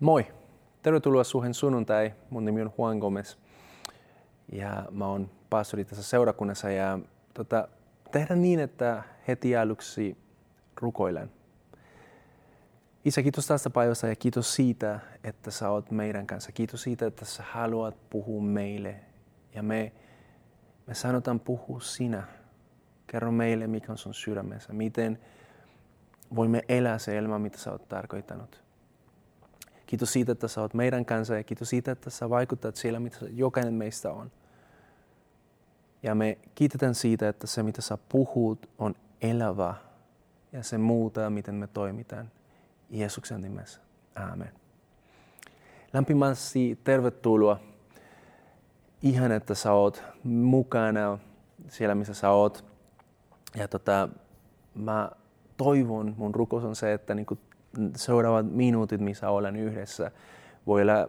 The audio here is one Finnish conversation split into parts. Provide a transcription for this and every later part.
Moi! Tervetuloa Suhen sunnuntai. Mun nimi on Juan Gomez ja mä oon pastori tässä seurakunnassa ja tota, tehdään niin, että heti aluksi rukoilen. Isä, kiitos tästä päivästä ja kiitos siitä, että sä oot meidän kanssa. Kiitos siitä, että sä haluat puhua meille ja me, me sanotaan puhua sinä. Kerro meille, mikä on sun sydämessä, miten voimme elää se elämä, mitä sä oot tarkoittanut. Kiitos siitä, että sä oot meidän kanssa ja kiitos siitä, että sä vaikutat siellä, mitä jokainen meistä on. Ja me kiitetään siitä, että se, mitä sä puhut, on elävä ja se muuttaa, miten me toimitaan. Jeesuksen nimessä. Aamen. Lämpimästi tervetuloa. Ihan, että sä oot mukana siellä, missä sä oot. Ja tota, mä toivon, mun rukous on se, että niin seuraavat minuutit, missä olen yhdessä, voi olla,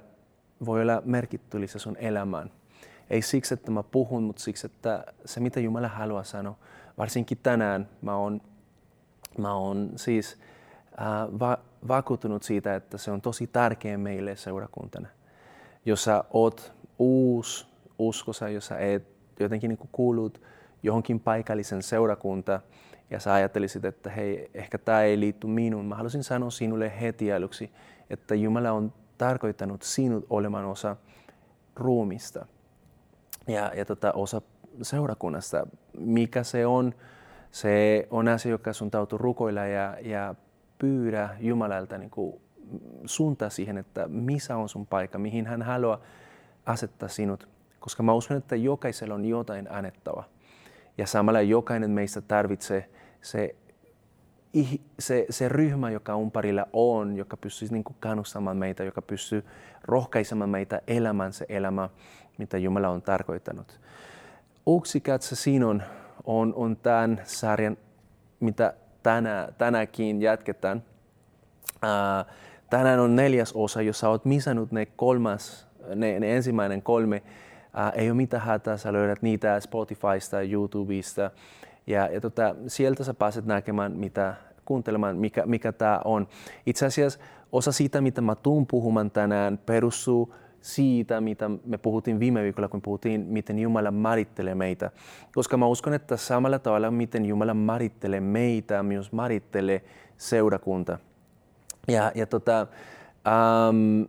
voi olla merkityllisiä sun elämään. Ei siksi, että mä puhun, mutta siksi, että se mitä Jumala haluaa sanoa. Varsinkin tänään mä oon, mä oon siis äh, va, vakuuttunut siitä, että se on tosi tärkeä meille seurakuntana. Jos sä oot uusi uskossa, jos sä et jotenkin niin kuulut johonkin paikallisen seurakunta, ja sä ajattelisit, että hei, ehkä tämä ei liitty minuun. Mä haluaisin sanoa sinulle heti aluksi, että Jumala on tarkoittanut sinut olemaan osa ruumista ja, ja tota, osa seurakunnasta. Mikä se on? Se on asia, joka sun täytyy rukoilla ja, ja pyydä Jumalalta niin kuin suuntaa siihen, että missä on sun paikka, mihin hän haluaa asettaa sinut. Koska mä uskon, että jokaisella on jotain annettava. Ja samalla jokainen meistä tarvitsee se, se, se ryhmä, joka umparilla on, joka pystyy niin kannustamaan meitä, joka pystyy rohkaisemaan meitä elämään se elämä, mitä Jumala on tarkoittanut. Yksi katse sinun on, on tämän sarjan, mitä tänä, tänäkin jatketaan. Tänään on neljäs osa, jos olet misannut ne kolmas, ne, ne ensimmäinen kolme, uh, ei ole mitään hätää, sä löydät niitä Spotifysta, YouTubesta, ja, ja tota, sieltä sä pääset näkemään, mitä, kuuntelemaan, mikä, mikä tämä on. Itse asiassa osa siitä, mitä mä tuun puhumaan tänään, perustuu siitä, mitä me puhuttiin viime viikolla, kun puhuttiin, miten Jumala marittelee meitä. Koska mä uskon, että samalla tavalla, miten Jumala marittelee meitä, myös marittelee seurakunta. Ja, ja tota, um,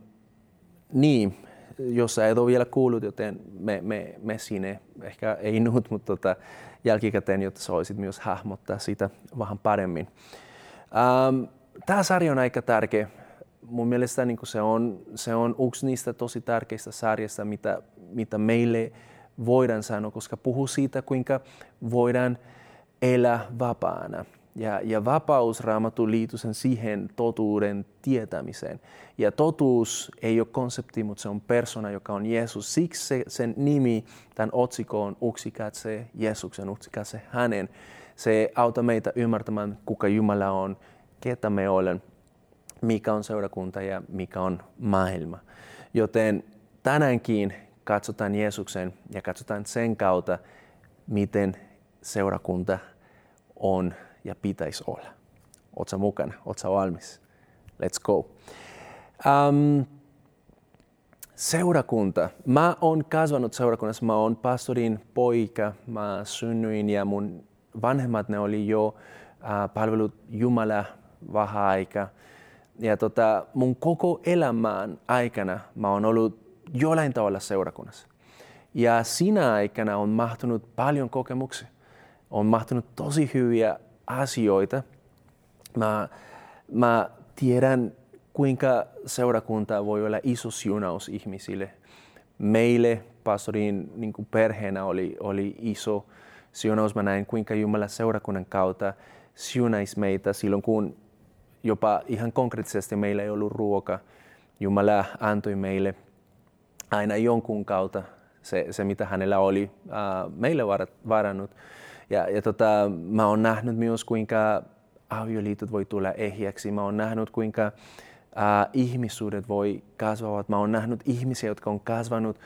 niin, jos sä et ole vielä kuullut, joten me, me, me sinne, ehkä ei nyt, mutta tota, jälkikäteen, jotta sä voisit myös hahmottaa sitä vähän paremmin. Ähm, Tämä sarja on aika tärkeä. Mun mielestä niin se, on, se on yksi niistä tosi tärkeistä sarjista, mitä, mitä meille voidaan sanoa, koska puhuu siitä, kuinka voidaan elää vapaana. Ja, ja vapaus raamattu liittyy sen siihen totuuden tietämiseen. Ja totuus ei ole konsepti, mutta se on persona, joka on Jeesus. Siksi se, sen nimi, tämän otsikko on Uksikatse Jeesuksen, Uksikatse hänen. Se auttaa meitä ymmärtämään, kuka Jumala on, ketä me olen, mikä on seurakunta ja mikä on maailma. Joten tänäänkin katsotaan Jeesuksen ja katsotaan sen kautta, miten seurakunta on ja pitäisi olla. Oletko mukana? Oletko valmis? Let's go. Um, seurakunta. Mä oon kasvanut seurakunnassa. Mä oon pastorin poika. Mä synnyin ja mun vanhemmat ne oli jo uh, palvelut Jumala vähän aika. Ja tota, mun koko elämän aikana mä oon ollut jollain tavalla seurakunnassa. Ja siinä aikana on mahtunut paljon kokemuksia. On mahtunut tosi hyviä asioita. Mä, mä tiedän, kuinka seurakunta voi olla iso siunaus ihmisille. Meille pastorin niin kuin perheenä oli, oli iso siunaus. Mä näin, kuinka Jumala seurakunnan kautta siunaisi meitä silloin, kun jopa ihan konkreettisesti meillä ei ollut ruoka. Jumala antoi meille aina jonkun kautta se, se mitä hänellä oli uh, meille varannut. Ja, ja tota, mä oon nähnyt myös, kuinka avioliitot voi tulla ehjäksi. Mä oon nähnyt, kuinka äh, ihmissuudet voi kasvaa. Mä oon nähnyt ihmisiä, jotka on kasvanut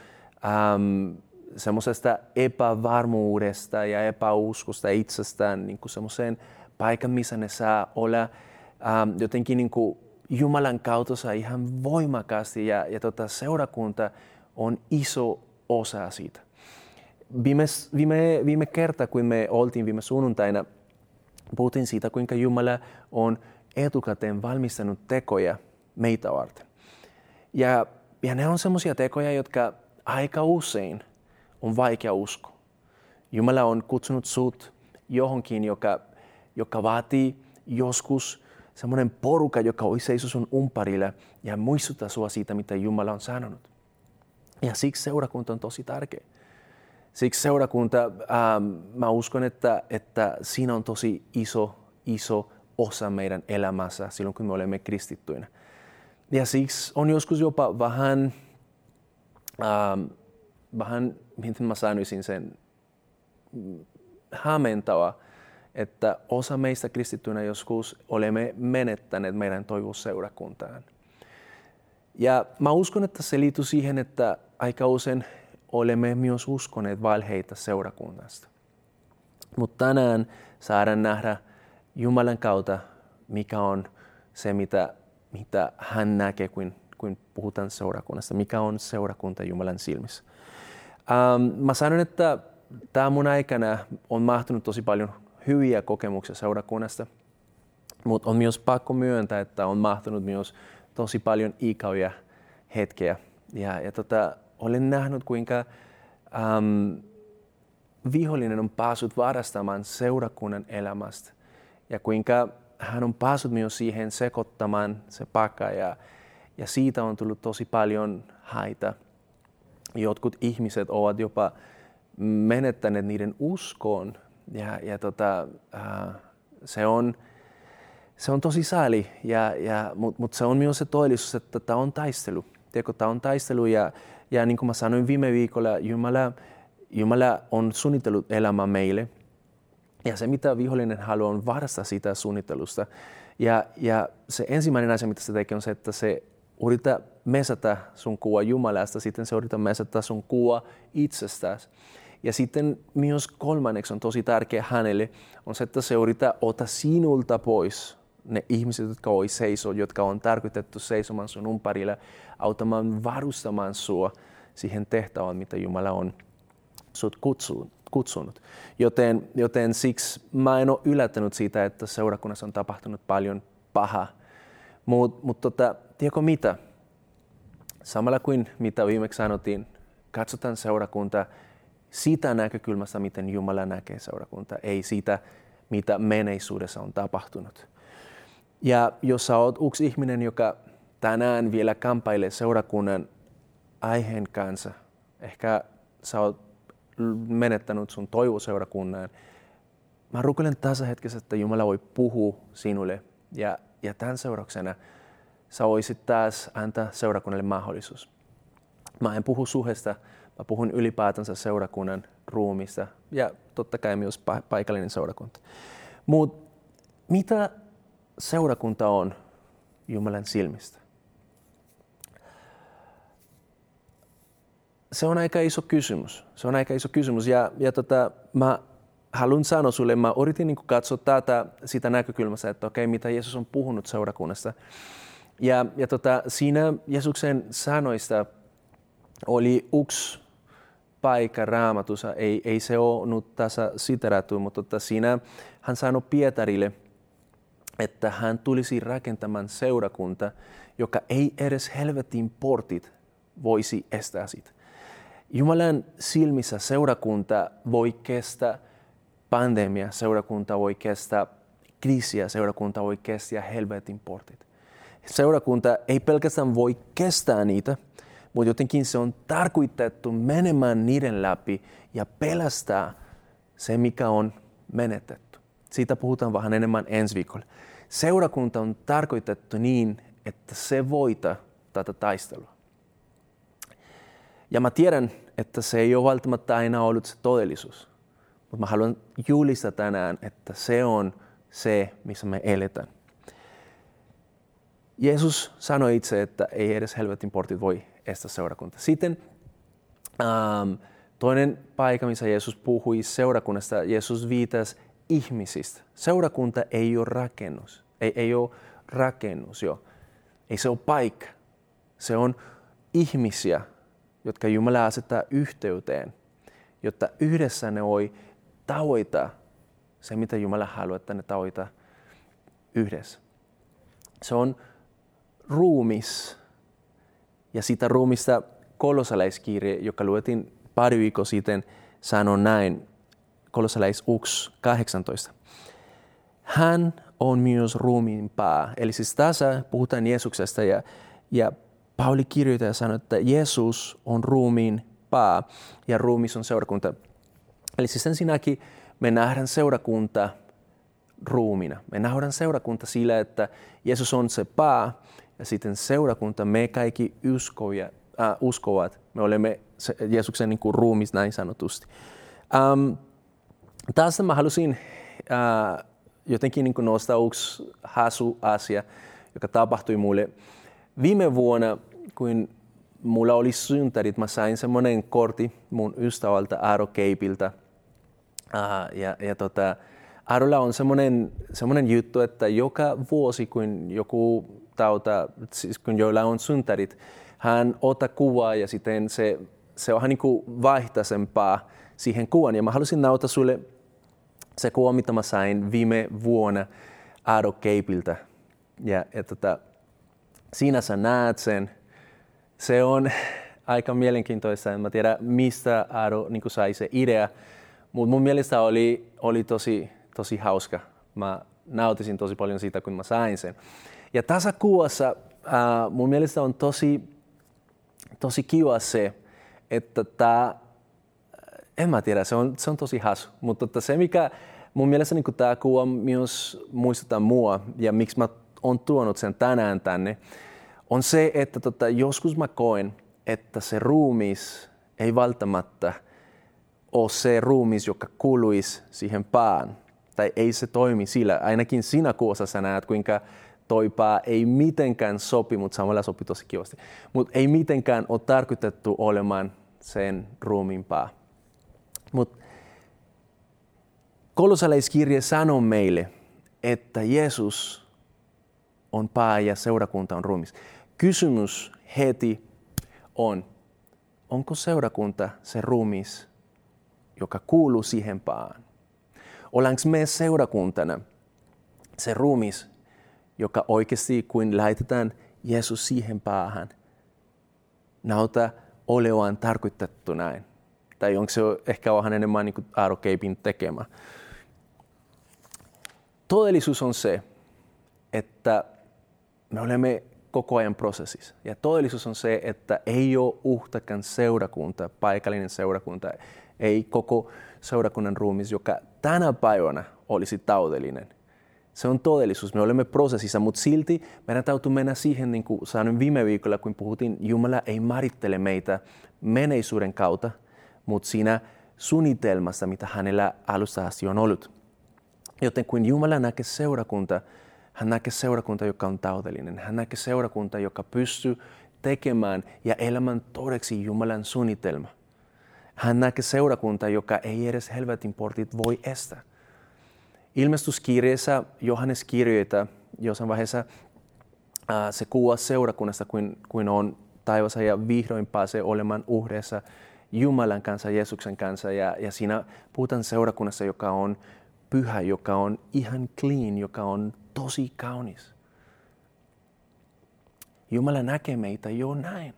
ähm, semmoisesta epävarmuudesta ja epäuskosta itsestään niin semmoiseen paikan, missä ne saa olla ähm, jotenkin niin kuin Jumalan kautta ihan voimakkaasti ja, ja tota, seurakunta on iso osa siitä. Viime, viime, viime kerta, kun me oltiin viime sunnuntaina, puhuttiin siitä, kuinka Jumala on etukäteen valmistanut tekoja meitä varten. Ja, ja ne on sellaisia tekoja, jotka aika usein on vaikea uskoa. Jumala on kutsunut sut johonkin, joka, joka vaatii joskus semmoinen poruka, joka olisi seiso sun umparilla ja muistuttaa sua siitä, mitä Jumala on sanonut. Ja siksi seurakunta on tosi tärkeä. Siksi seurakunta, ähm, mä uskon, että, että siinä on tosi iso, iso osa meidän elämässä silloin, kun me olemme kristittyinä. Ja siksi on joskus jopa vähän, ähm, vähän miten mä sanoisin sen, hämmentävä, että osa meistä kristittyinä joskus olemme menettäneet meidän toivousseurakuntaan. Ja mä uskon, että se liittyy siihen, että aika usein olemme myös uskoneet valheita seurakunnasta. Mutta tänään saadaan nähdä Jumalan kautta, mikä on se, mitä, mitä hän näkee, kun, kun puhutaan seurakunnasta, mikä on seurakunta Jumalan silmissä. Ähm, mä sanon, että tämä mun aikana on mahtunut tosi paljon hyviä kokemuksia seurakunnasta, mutta on myös pakko myöntää, että on mahtunut myös tosi paljon ikäviä hetkiä. Ja, ja tota, olen nähnyt, kuinka äm, vihollinen on päässyt varastamaan seurakunnan elämästä ja kuinka hän on päässyt myös siihen sekoittamaan se paikka ja, ja siitä on tullut tosi paljon haita. Jotkut ihmiset ovat jopa menettäneet niiden uskoon ja, ja tota, äh, se, on, se on tosi sääli, ja, ja, mutta mut se on myös se todellisuus, että tämä on taistelu. Tiedätkö, tämä on taistelu ja, ja niin kuin mä sanoin viime viikolla, Jumala, Jumala on suunnitellut elämää meille. Ja se, mitä vihollinen haluaa, on varastaa sitä suunnittelusta. Ja, ja se ensimmäinen asia, mitä se tekee, on se, että se yrittää mesätä sun kuva Jumalasta, sitten se yrittää mesätä sun kuva itsestäsi. Ja sitten myös kolmanneksi on tosi tärkeä hänelle on se, että se yrittää ottaa sinulta pois ne ihmiset, jotka voi seisoa, jotka on tarkoitettu seisomaan sun umparilla, auttamaan varustamaan sua siihen tehtävään, mitä Jumala on sut kutsunut. Joten, joten siksi mä en ole yllättänyt siitä, että seurakunnassa on tapahtunut paljon pahaa. Mutta mut tota, tiedätkö mitä? Samalla kuin mitä viimeksi sanottiin, katsotaan seurakunta siitä näkökulmasta, miten Jumala näkee seurakunta, ei siitä, mitä menneisyydessä on tapahtunut. Ja jos sä oot yksi ihminen, joka tänään vielä kamppailee seurakunnan aiheen kanssa, ehkä sä oot menettänyt sun toivo seurakunnan, mä rukoilen tässä hetkessä, että Jumala voi puhua sinulle ja, ja tämän seurauksena sä voisit taas antaa seurakunnalle mahdollisuus. Mä en puhu suhesta, Mä puhun ylipäätänsä seurakunnan ruumista ja totta kai myös paikallinen seurakunta. Mutta mitä seurakunta on Jumalan silmistä? Se on aika iso kysymys. Se on aika iso kysymys ja, ja tota, mä haluan sanoa sulle, mä yritin niin katsoa tätä sitä näkökulmasta, että okei, mitä Jeesus on puhunut seurakunnasta. Ja, ja tota, siinä Jeesuksen sanoista oli yksi paikka raamatussa, ei, ei se ole nyt tässä siterattu, mutta tota, siinä hän sanoi Pietarille, että hän tulisi rakentamaan seurakunta, joka ei edes helvetin portit voisi estää sitä. Jumalan silmissä seurakunta voi kestää pandemia, seurakunta voi kestää kriisiä, seurakunta voi kestää helvetin portit. Seurakunta ei pelkästään voi kestää niitä, mutta jotenkin se on tarkoitettu menemään niiden läpi ja pelästää se, mikä on menetetty. Siitä puhutaan vähän enemmän ensi viikolla. Seurakunta on tarkoitettu niin, että se voita tätä taistelua. Ja mä tiedän, että se ei ole välttämättä aina ollut se todellisuus. Mutta mä haluan julistaa tänään, että se on se, missä me eletään. Jeesus sanoi itse, että ei edes helvetin portit voi estää seurakunta. Sitten ähm, toinen paikka, missä Jeesus puhui seurakunnasta, Jeesus viitasi ihmisistä. Seurakunta ei ole rakennus. Ei, ei ole rakennus jo. Ei se ole paikka. Se on ihmisiä, jotka Jumala asettaa yhteyteen, jotta yhdessä ne voi tavoita se, mitä Jumala haluaa, että ne tavoita yhdessä. Se on ruumis. Ja sitä ruumista kolossalaiskirje, joka luettiin pari viikkoa sitten, sanoo näin, kolossalais 18. Hän on myös ruumiin pää. Eli siis tässä puhutaan Jeesuksesta ja, ja Pauli kirjoittaa ja sanoo, että Jeesus on ruumiin pää ja ruumis on seurakunta. Eli siis ensinnäkin me nähdään seurakunta ruumina. Me nähdään seurakunta sillä, että Jeesus on se pää ja sitten seurakunta, me kaikki uskoja, äh, uskovat, me olemme se, Jeesuksen niin kuin ruumis näin sanotusti. Um, tästä mä halusin äh, jotenkin niin nostaa yksi hasu asia, joka tapahtui mulle viime vuonna, kun mulla oli syntärit, mä sain semmoinen kortti mun ystävältä Aaro Keipiltä. Uh, ja, ja tota, Aarolla on semmoinen, semmoinen juttu, että joka vuosi, kun joku tauta, siis kun joilla on syntärit, hän ottaa kuvaa ja sitten se, se on niin kuin vaihtaisempaa siihen kuvan. Ja mä halusin nauttaa sulle se kuva, mä sain viime vuonna Aaro Keipiltä. Ja, ja tota, siinä sä näet sen. Se on aika mielenkiintoista. En mä tiedä, mistä Aaro niin sai se idea. Mutta mun mielestä oli, oli tosi, tosi hauska. Mä nautisin tosi paljon siitä, kun mä sain sen. Ja tässä kuvassa äh, mun mielestä on tosi, tosi kiva se, että tämä en mä tiedä, se on, se on tosi hasu. Mutta tota, se, mikä mun mielestä niin tämä kuva myös muistuttaa mua ja miksi mä oon tuonut sen tänään tänne, on se, että tota, joskus mä koen, että se ruumis ei välttämättä ole se ruumis, joka kuuluisi siihen pään. Tai ei se toimi sillä. Ainakin siinä kuvassa sä näet, kuinka toi pää ei mitenkään sopi, mutta samalla sopi tosi kivasti. Mutta ei mitenkään ole tarkoitettu olemaan sen ruumiin pää. Mutta kolosalaiskirje sanoo meille, että Jeesus on pää ja seurakunta on ruumis. Kysymys heti on, onko seurakunta se ruumis, joka kuuluu siihen pään? Ollaanko me seurakuntana se ruumis, joka oikeasti kuin lähetetään Jeesus siihen päähän, nauta olevan tarkoitettu näin? Tai onko se ehkä vähän enemmän niin Aarokeipin tekemä. Todellisuus on se, että me olemme koko ajan prosessissa. Ja todellisuus on se, että ei ole uhtakaan seurakunta, paikallinen seurakunta, ei koko seurakunnan ruumis, joka tänä päivänä olisi taudellinen. Se on todellisuus, me olemme prosessissa, mutta silti meidän täytyy mennä siihen, niin kuin sanoin viime viikolla, kun puhuttiin, Jumala ei määrittele meitä menneisyyden kautta, mutta siinä suunnitelmassa, mitä hänellä alusta asti on ollut. Joten kun Jumala näkee seurakunta, hän näkee seurakunta, joka on taudellinen. Hän näkee seurakunta, joka pystyy tekemään ja elämään todeksi Jumalan suunnitelma. Hän näkee seurakunta, joka ei edes helvetin portit voi estää. Ilmestyskirjeessä Johannes kirjoittaa jossain vaiheessa se kuvaa seurakunnasta, kuin, kuin on taivassa ja vihdoin pääsee olemaan uhdessa Jumalan kanssa, Jeesuksen kanssa ja, ja siinä puhutaan seurakunnassa, joka on pyhä, joka on ihan clean, joka on tosi kaunis. Jumala näkee meitä jo näin.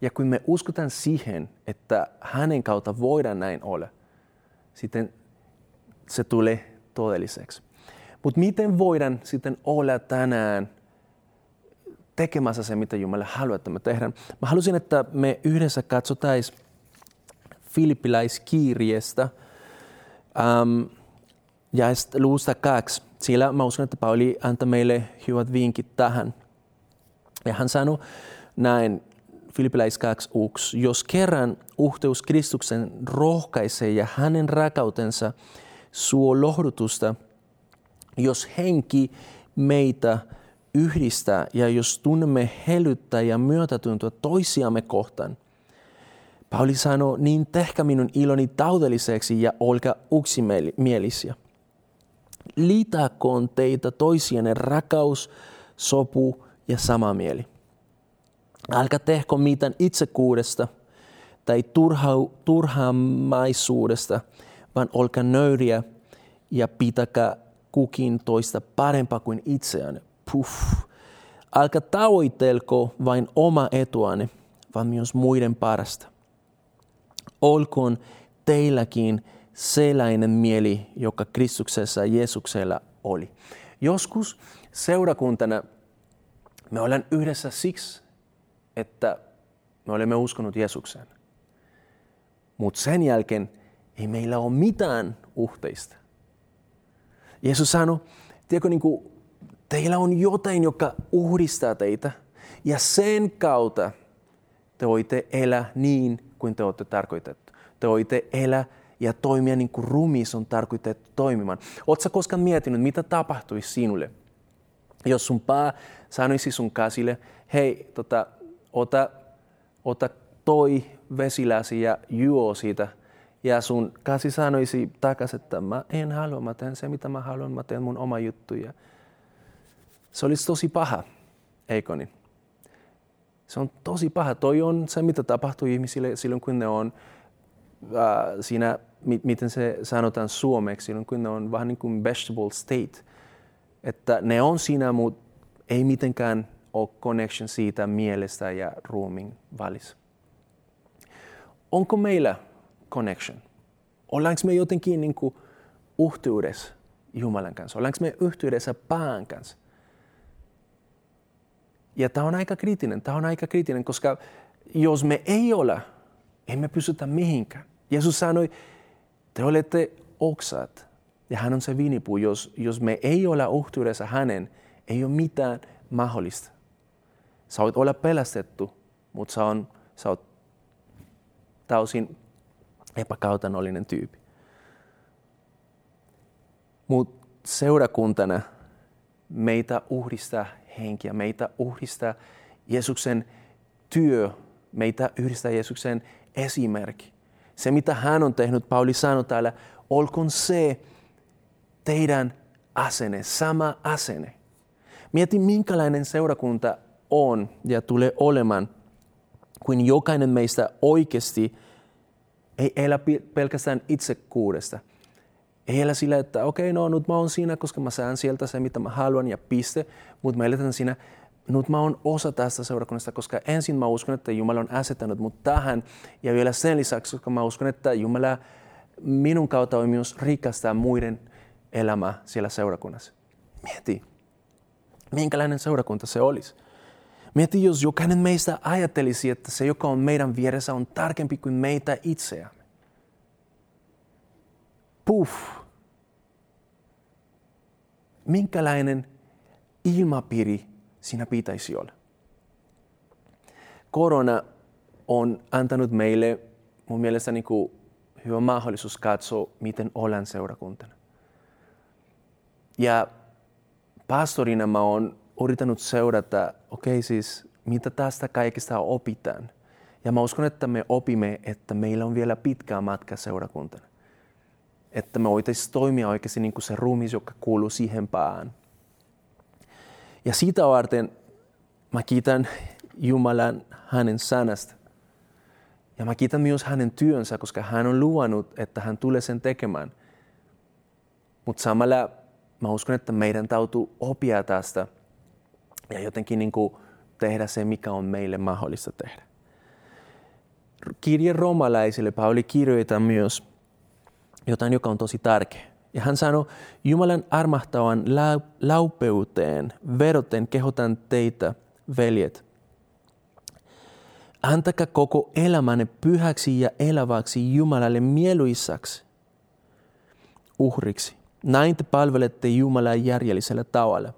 Ja kun me uskotaan siihen, että hänen kautta voidaan näin olla, sitten se tulee todelliseksi. Mutta miten voidaan sitten olla tänään tekemässä se, mitä Jumala haluaa, että me tehdään. Mä halusin, että me yhdessä katsotaan Filippiläiskirjeestä ähm, ja luusta kaksi. Siellä mä uskon, että Pauli antaa meille hyvät vinkit tähän. Ja hän sanoi näin, Filippiläis 2.1. Jos kerran uhteus Kristuksen rohkaisee ja hänen rakautensa suo lohdutusta, jos henki meitä yhdistää ja jos tunnemme helyttää ja myötätuntoa toisiamme kohtaan. Pauli sanoo, niin tehkä minun iloni taudelliseksi ja olkaa yksimielisiä. Liitäkoon teitä toisienne rakaus, sopu ja sama mieli. Älkää tehkö mitään itsekuudesta tai turha, turhamaisuudesta, vaan olkaa nöyriä ja pitäkää kukin toista parempaa kuin itseään. Puff. Älkää tavoitelko vain oma etuanne, vaan myös muiden parasta. Olkoon teilläkin sellainen mieli, joka Kristuksessa Jeesuksella oli. Joskus seurakuntana me olemme yhdessä siksi, että me olemme uskonut Jeesukseen. Mutta sen jälkeen ei meillä ole mitään uhteista. Jeesus sanoi, tiedätkö, niin kuin, teillä on jotain, joka uhdistaa teitä. Ja sen kautta te voitte elää niin kuin te olette tarkoitettu. Te voitte elää ja toimia niin kuin rumis on tarkoitettu toimimaan. Oletko koskaan miettinyt, mitä tapahtuisi sinulle, jos sun pää sanoisi sun käsille, hei, tota, ota, ota toi vesilasi ja juo siitä. Ja sun käsi sanoisi takaisin, että mä en halua, mä teen se mitä mä haluan, mä teen mun oma juttuja. Se olisi tosi paha, eikö niin? Se on tosi paha. Toi on se, mitä tapahtuu ihmisille silloin, kun ne on äh, siinä, miten se sanotaan suomeksi, silloin kun ne on vähän niin kuin vegetable state. Että ne on siinä, mutta ei mitenkään ole connection siitä mielestä ja ruumin välissä. Onko meillä connection? Ollaanko me jotenkin niin kuin yhteydessä Jumalan kanssa? Ollaanko me yhteydessä pään kanssa? Ja tämä on aika kriittinen. Tämä on aika kriittinen, koska jos me ei ole, emme pysytä mihinkään. Jeesus sanoi, te olette oksat ja hän on se viinipuu. Jos, jos me ei ole yhteydessä hänen, ei ole mitään mahdollista. Sä voit olla pelastettu, mutta sä, on, sä oot täysin epäkautanollinen tyyppi. Mutta seurakuntana meitä uhdistaa henkiä, meitä uhdistaa Jeesuksen työ, meitä yhdistää Jeesuksen esimerkki. Se, mitä hän on tehnyt, Pauli sanoi täällä, olkoon se teidän asenne, sama asenne. Mieti, minkälainen seurakunta on ja tulee olemaan, kun jokainen meistä oikeasti ei elä pelkästään itsekuudesta. Ei elä sillä, että okei, okay, no nyt mä oon siinä, koska mä saan sieltä se, mitä mä haluan ja piste. Mutta mä eletän siinä, nyt mä oon osa tästä seurakunnasta, koska ensin mä uskon, että Jumala on asettanut mut tähän. Ja vielä sen lisäksi, koska mä uskon, että Jumala minun kautta on myös rikastaa muiden elämää siellä seurakunnassa. Mieti, minkälainen seurakunta se olisi. Mieti, jos jokainen meistä ajattelisi, että se, joka on meidän vieressä, on tarkempi kuin meitä itseämme. Puff. Minkälainen ilmapiiri siinä pitäisi olla? Korona on antanut meille mun mielestä niin kuin hyvä mahdollisuus katsoa, miten ollaan seurakuntana. Ja pastorina mä oon yrittänyt seurata, okei okay, siis mitä tästä kaikesta opitaan. Ja mä uskon, että me opimme, että meillä on vielä pitkä matka seurakuntana. Että me voitaisiin toimia oikeasti niin kuin se ruumis, joka kuuluu siihen päähän. Ja siitä varten mä kiitän Jumalan hänen sanasta. Ja mä kiitän myös hänen työnsä, koska hän on luvannut, että hän tulee sen tekemään. Mutta samalla mä uskon, että meidän täytyy oppia tästä ja jotenkin niin kuin tehdä se, mikä on meille mahdollista tehdä. Kirje romalaisille Pauli kirjoittaa myös jotain, joka on tosi tärkeä. Ja hän sanoi, Jumalan armahtavan laupeuteen veroten kehotan teitä, veljet. Antakaa koko elämänne pyhäksi ja eläväksi Jumalalle mieluisaksi uhriksi. Näin te palvelette Jumalaa järjellisellä tavalla.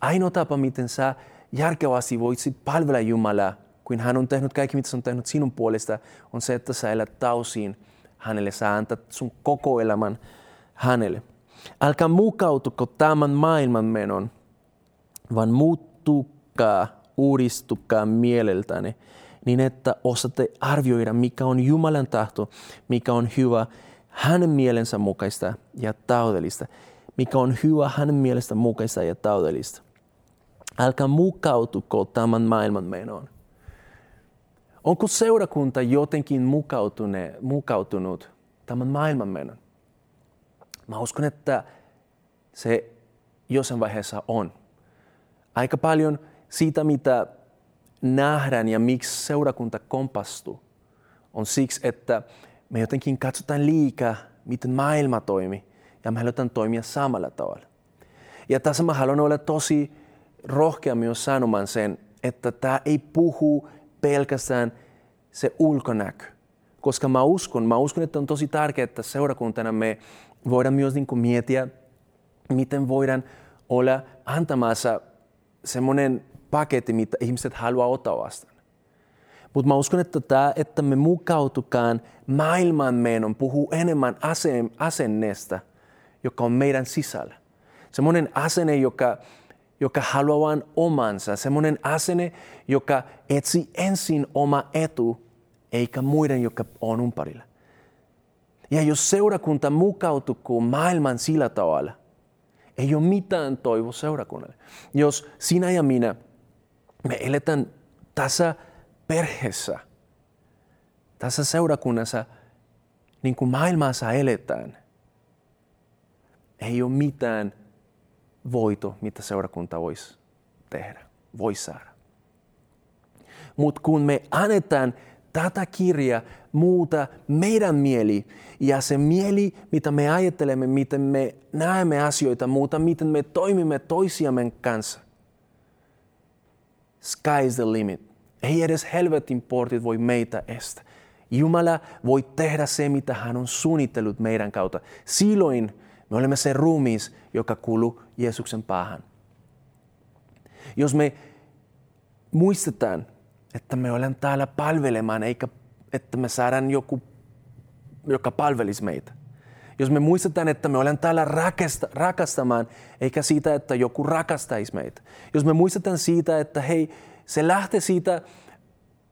Ainoa tapa, miten sä järkevästi voisit palvella Jumalaa, kun hän on tehnyt kaikki, mitä on tehnyt sinun puolesta, on se, että sä elät tausiin hänelle. Sä antat sun koko elämän hänelle. Älkää mukautuko tämän maailman menon, vaan muuttukaa, uudistukaa mieleltäni, niin että osaatte arvioida, mikä on Jumalan tahto, mikä on hyvä, hänen mielensä mukaista ja taudellista, mikä on hyvä hänen mielestä mukaista ja taudellista. älkää mukautuko tämän maailman menoon. Onko seurakunta jotenkin mukautunut tämän maailman menon? Mä uskon, että se jossain vaiheessa on. Aika paljon siitä, mitä nähdään ja miksi seurakunta kompastuu, on siksi, että me jotenkin katsotaan liikaa, miten maailma toimii, ja me halutaan toimia samalla tavalla. Ja tässä mä haluan olla tosi rohkea myös sanomaan sen, että tämä ei puhu pelkästään se ulkonäkö. Koska mä uskon, mä uskon, että on tosi tärkeää, että seurakuntana me voidaan myös niin miettiä, miten voidaan olla antamassa semmoinen paketti, mitä ihmiset haluaa ottaa vastaan. Mutta mä uskon, että tämä, että me mukautukaan maailman menon, puhuu enemmän asenneesta, joka on meidän sisällä. Semmoinen asenne, joka, joka haluaa vain omansa. Semmoinen asenne, joka etsi ensin oma etu, eikä muiden, joka on umparilla. Ja jos seurakunta mukautuu maailman sillä tavalla, ei ole mitään toivoa seurakunnalle. Jos sinä ja minä, me eletään tässä perheessä, tässä seurakunnassa, niin kuin maailmassa eletään, ei ole mitään voito, mitä seurakunta voisi tehdä, voisi saada. Mutta kun me annetaan tätä kirjaa muuta meidän mieli ja se mieli, mitä me ajattelemme, miten me näemme asioita, muuta miten me toimimme toisiamme kanssa. Sky is the limit. Ei edes helvetin portit voi meitä estää. Jumala voi tehdä se, mitä hän on suunnitellut meidän kautta. Silloin me olemme se ruumis, joka kuuluu Jeesuksen päähän. Jos me muistetaan, että me olemme täällä palvelemaan, eikä että me saadaan joku, joka palvelisi meitä. Jos me muistetaan, että me olemme täällä rakasta, rakastamaan, eikä siitä, että joku rakastaisi meitä. Jos me muistetaan siitä, että hei, se lähtee siitä,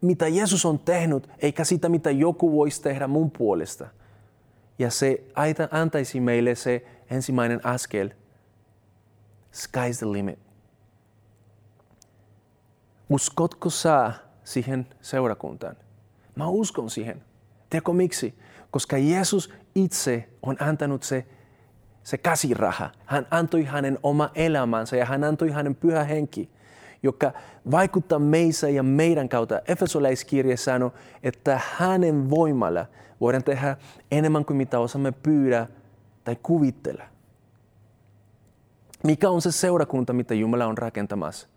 mitä Jeesus on tehnyt, eikä siitä, mitä joku voisi tehdä mun puolesta. Ja se antaisi meille se ensimmäinen askel. Sky's the limit. Uskotko sä siihen seurakuntaan? Mä uskon siihen. Tiedätkö miksi? Koska Jeesus itse on antanut se, se käsiraha. Hän antoi hänen oma elämänsä ja hän antoi hänen pyhä henki, joka vaikuttaa meissä ja meidän kautta. Efesolaiskirja sanoo, että hänen voimalla voidaan tehdä enemmän kuin mitä osaamme pyydä tai kuvittella. Mikä on se seurakunta, mitä Jumala on rakentamassa?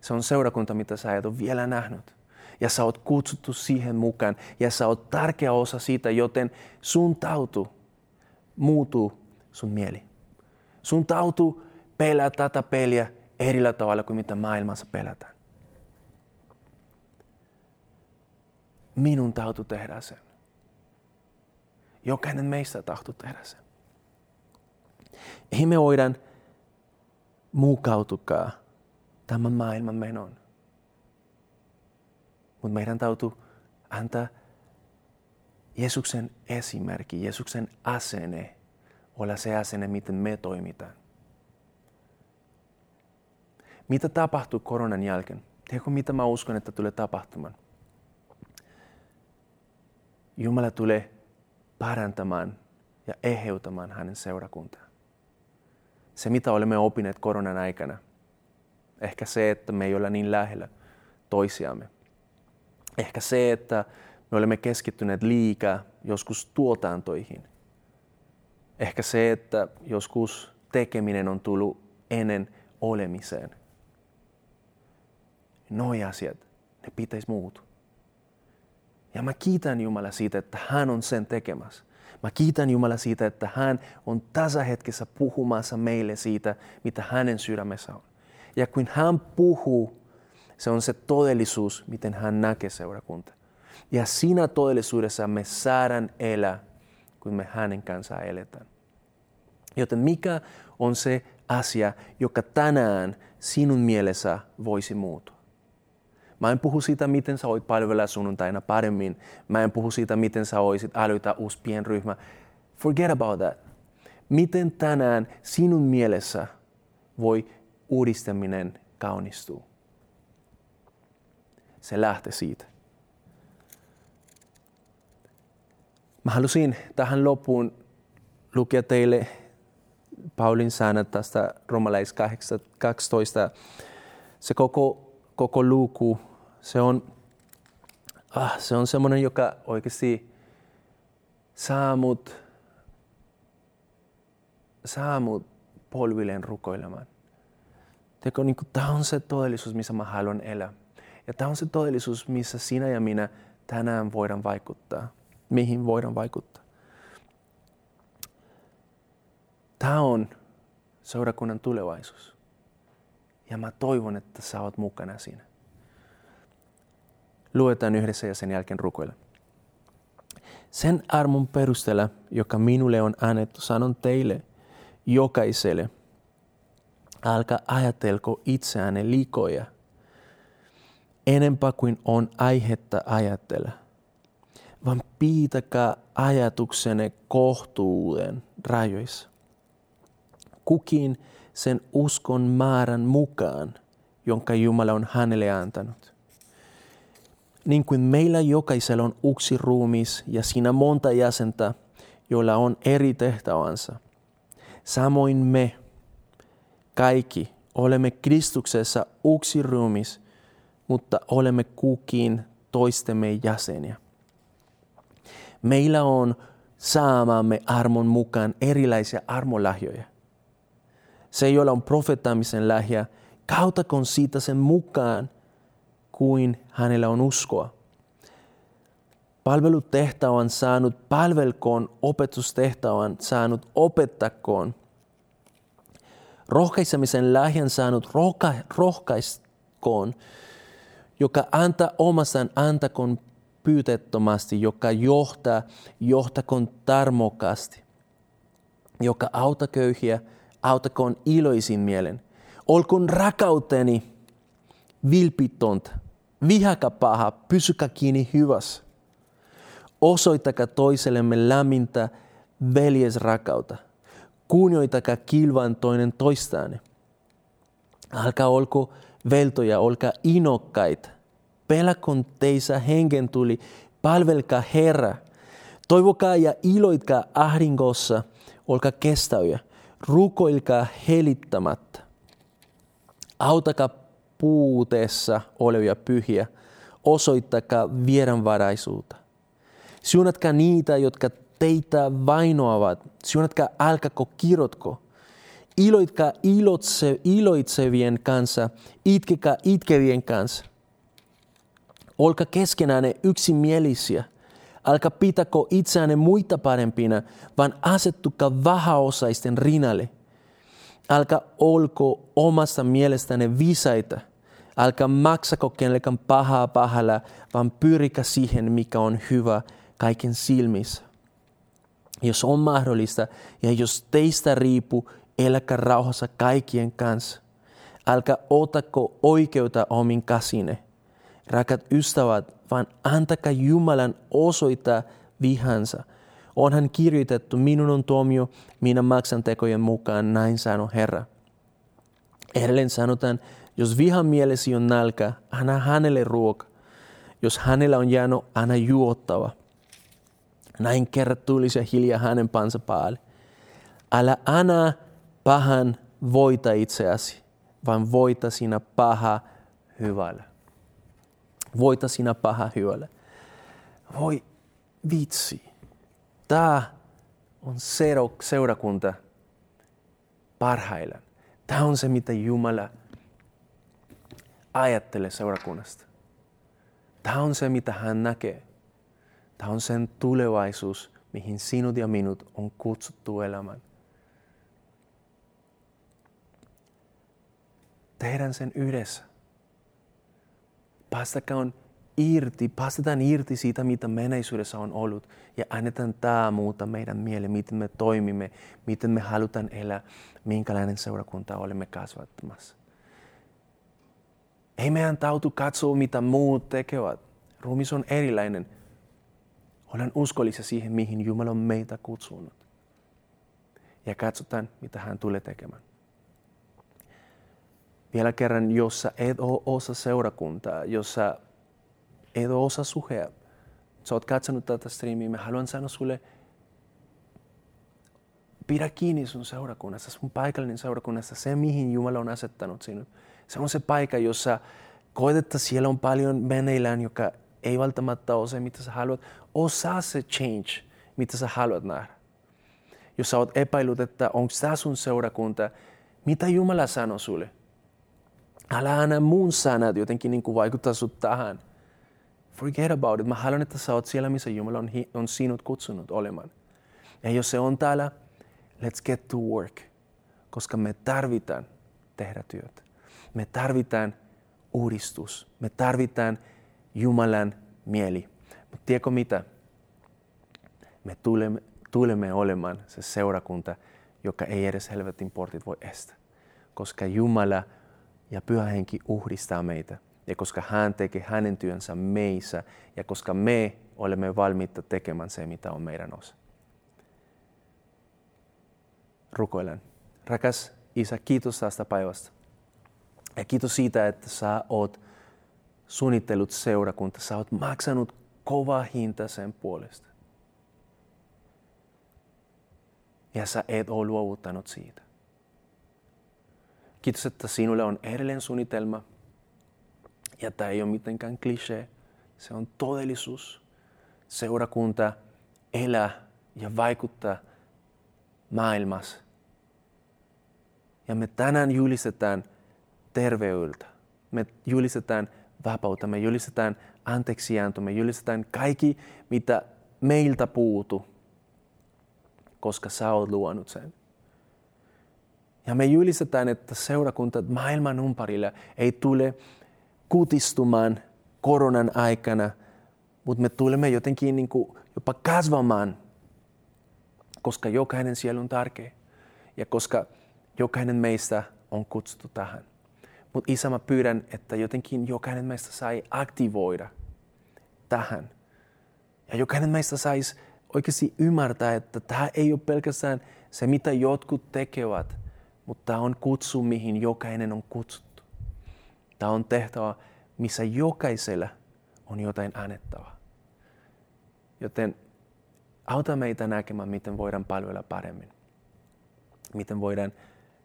Se on seurakunta, mitä sä et ole vielä nähnyt ja sä oot kutsuttu siihen mukaan ja sä oot tärkeä osa siitä, joten sun tautu muuttuu sun mieli. Sun tautu pelää tätä peliä erillä tavalla kuin mitä maailmassa pelätään. Minun tautu tehdä sen. Jokainen meistä tahto tehdä sen. Ei me voidaan mukautukaa tämän maailman menon. Mutta meidän täytyy antaa Jeesuksen esimerkki, Jeesuksen asenne, olla se asenne, miten me toimitaan. Mitä tapahtuu koronan jälkeen? Tiedätkö, mitä mä uskon, että tulee tapahtumaan? Jumala tulee parantamaan ja eheytämään hänen seurakuntaan. Se, mitä olemme opineet koronan aikana, ehkä se, että me ei ole niin lähellä toisiamme, Ehkä se, että me olemme keskittyneet liikaa joskus tuotantoihin. Ehkä se, että joskus tekeminen on tullut ennen olemiseen. Noi asiat, ne pitäisi muuttua. Ja mä kiitän Jumala siitä, että hän on sen tekemässä. Mä kiitän Jumala siitä, että hän on tässä hetkessä puhumassa meille siitä, mitä hänen sydämessä on. Ja kun hän puhuu, se on se todellisuus, miten hän näkee seurakunta. Ja siinä todellisuudessa me saadaan elää, kun me hänen kanssaan eletään. Joten mikä on se asia, joka tänään sinun mielessä voisi muuttua? Mä en puhu siitä, miten sä voit palvella sunnuntaina paremmin. Mä en puhu siitä, miten sä voisit älytä uusi pienryhmä. Forget about that. Miten tänään sinun mielessä voi uudistaminen kaunistuu. Se lähtee siitä. Mä halusin tähän loppuun lukea teille Paulin sanat tästä romalais 12. Se koko, koko luku, se on, ah, se on semmoinen, joka oikeasti saa mut, saa mut polvilleen rukoilemaan. Teko, niin tämä on se todellisuus, missä mä haluan elää. Ja tämä on se todellisuus, missä sinä ja minä tänään voidaan vaikuttaa. Mihin voidaan vaikuttaa. Tämä on seurakunnan tulevaisuus. Ja mä toivon, että sä oot mukana siinä. Luetaan yhdessä ja sen jälkeen rukoilla. Sen armon perusteella, joka minulle on annettu, sanon teille, jokaiselle, älkää ajatelko itseänne likoja, enempää kuin on aihetta ajatella, vaan piitäkää ajatuksenne kohtuuden rajoissa kukin sen uskon määrän mukaan, jonka Jumala on hänelle antanut. Niin kuin meillä jokaisella on yksi ruumis ja siinä monta jäsentä, joilla on eri tehtävänsä. Samoin me kaikki olemme Kristuksessa yksi ruumis, mutta olemme kukin toistemme jäseniä. Meillä on saamamme armon mukaan erilaisia armolahjoja se, on profettaamisen lähiä, kautakoon siitä sen mukaan, kuin hänellä on uskoa. Palvelutehtävän saanut palvelkoon, opetustehtävän saanut opettakoon. Rohkaisemisen lähien saanut rohka, rohkaiskoon, joka antaa omastaan antakoon pyytettömästi, joka johtaa, johtakoon tarmokkaasti, joka auta köyhiä – autakoon iloisin mielen. Olkoon rakauteni vilpitonta, vihaka paha, pysykää kiinni hyvässä. Osoittakaa toisellemme lämmintä veljesrakauta. Kunnioitakaa kilvan toinen toistaanne. Alkaa olko veltoja, olkaa inokkaita. Pelakon teissä hengen tuli, palvelkaa Herra. Toivokaa ja iloitkaa ahdingossa, olkaa kestäviä rukoilkaa helittämättä. Autakaa puuteessa olevia pyhiä, osoittakaa viedänvaraisuutta. Siunatkaa niitä, jotka teitä vainoavat. Siunatkaa älkäkö kirotko. Iloitkaa ilotse, iloitsevien kanssa, itkekää itkevien kanssa. Olkaa keskenään yksimielisiä. Älkää pitäkö itseänne muita parempina, vaan asettukaa vähäosaisten rinnalle. Älkää olko omasta mielestänne visaita. Älkää maksako kenellekään pahaa pahalla, vaan pyrika siihen, mikä on hyvä kaiken silmissä. Jos on mahdollista ja jos teistä riippuu, eläkää rauhassa kaikkien kanssa. Älkää otako oikeutta omin käsine. Rakat ystävät, vaan antakaa Jumalan osoittaa vihansa. Onhan kirjoitettu, minun on tuomio, minä maksan tekojen mukaan, näin sanoo Herra. Edelleen sanotaan, jos vihan mielesi on nälkä, anna hänelle ruoka. Jos hänellä on jäänyt, anna juottava. Näin kerrat tulisi hiljaa hänen pansa päälle. Älä anna pahan voita itseäsi, vaan voita sinä paha hyvällä voita sinä paha hyölle. Voi vitsi, tämä on seurakunta parhaillaan. Tämä on se, mitä Jumala ajattelee seurakunnasta. Tämä on se, mitä hän näkee. Tämä on sen tulevaisuus, mihin sinut ja minut on kutsuttu elämään. Tehdään sen yhdessä päästäkään irti, päästetään irti siitä, mitä menneisyydessä on ollut ja annetaan tämä muuta meidän mieleen, miten me toimimme, miten me halutaan elää, minkälainen seurakunta olemme kasvattamassa. Ei meidän tautu katsoa, mitä muut tekevät. Ruumis on erilainen. Olen uskollisia siihen, mihin Jumala on meitä kutsunut. Ja katsotaan, mitä hän tulee tekemään. Vielä kerran, jos sä et ole osa seurakuntaa, jos sä et ole osa suhea, sä oot katsonut tätä striimiä, mä haluan sanoa sulle, pidä kiinni sun seurakunnasta, sun paikallinen seurakunnasta, se mihin Jumala on asettanut sinut. Se on se paikka, jossa koet, että siellä on paljon meneillään, joka ei välttämättä ole se, mitä sä haluat. Osaa se change, mitä sä haluat nähdä. Jos sä oot epäillyt, että onko tämä sun seurakunta, mitä Jumala sanoo sulle? Älä anna muun sanat jotenkin niin kuin vaikuttaa sut tähän. Forget about it. Mä haluan, että sä oot siellä, missä Jumala on, on sinut kutsunut olemaan. Ja jos se on täällä, let's get to work. Koska me tarvitaan tehdä työtä. Me tarvitaan uudistus. Me tarvitaan Jumalan mieli. Mutta tiedätkö mitä? Me tulemme, tulemme olemaan se seurakunta, joka ei edes helvetin portit voi estää. Koska Jumala ja Pyhä Henki uhdistaa meitä. Ja koska hän tekee hänen työnsä meissä ja koska me olemme valmiita tekemään se, mitä on meidän osa. Rukoilen. Rakas Isä, kiitos tästä päivästä. Ja kiitos siitä, että sä oot suunnittelut seurakunta, sä oot maksanut kova hinta sen puolesta. Ja sä et ole luovuttanut siitä. Kiitos, että sinulle on edelleen suunnitelma. Ja tämä ei ole mitenkään klisee. Se on todellisuus. Seurakunta elää ja vaikuttaa maailmassa. Ja me tänään julistetaan terveydeltä. Me julistetaan vapautta, me julistetaan anteeksianto, me julistetaan kaikki, mitä meiltä puutu, koska sä oot luonut sen. Ja me julistetaan, että seurakunta maailman ympärillä ei tule kutistumaan koronan aikana, mutta me tulemme jotenkin niin kuin jopa kasvamaan, koska jokainen siellä on tärkeä ja koska jokainen meistä on kutsuttu tähän. Mutta isä, mä pyydän, että jotenkin jokainen meistä sai aktivoida tähän. Ja jokainen meistä saisi oikeasti ymmärtää, että tämä ei ole pelkästään se, mitä jotkut tekevät, mutta tämä on kutsu, mihin jokainen on kutsuttu. Tämä on tehtävä, missä jokaisella on jotain annettavaa. Joten auta meitä näkemään, miten voidaan palvella paremmin. Miten voidaan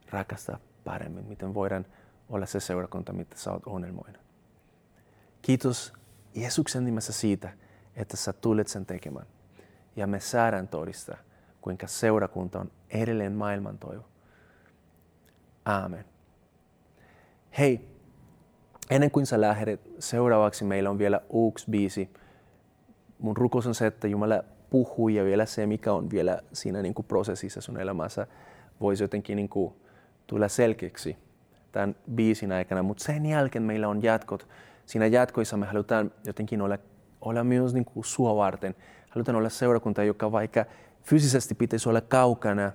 rakastaa paremmin. Miten voidaan olla se seurakunta, mitä sä oot unelmoinut. Kiitos Jeesuksen nimessä siitä, että sä tulet sen tekemään. Ja me saadaan todistaa, kuinka seurakunta on edelleen maailman toivo. Aamen. Hei, ennen kuin sä lähdet, seuraavaksi meillä on vielä uusi biisi. Mun rukous on se, että Jumala puhuu ja vielä se, mikä on vielä siinä niin kuin prosessissa sun elämässä, voisi jotenkin niin kuin tulla selkeäksi tämän biisin aikana, mutta sen jälkeen meillä on jatkot. Siinä jatkoissa me halutaan jotenkin olla, olla myös niin kuin sua varten. Halutaan olla seurakunta, joka vaikka fyysisesti pitäisi olla kaukana,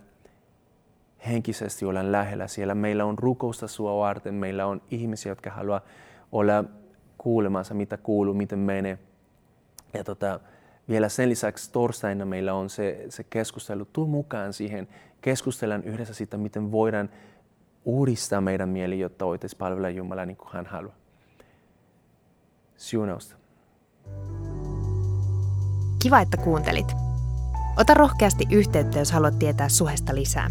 henkisesti olla lähellä. Siellä meillä on rukousta sua varten, meillä on ihmisiä, jotka haluaa olla kuulemassa, mitä kuuluu, miten menee. Ja tota, vielä sen lisäksi torstaina meillä on se, se keskustelu. Tuu mukaan siihen, keskustellaan yhdessä siitä, miten voidaan uudistaa meidän mieli, jotta voitaisiin palvella Jumalaa niin kuin hän haluaa. Siunausta. Kiva, että kuuntelit. Ota rohkeasti yhteyttä, jos haluat tietää suhesta lisää.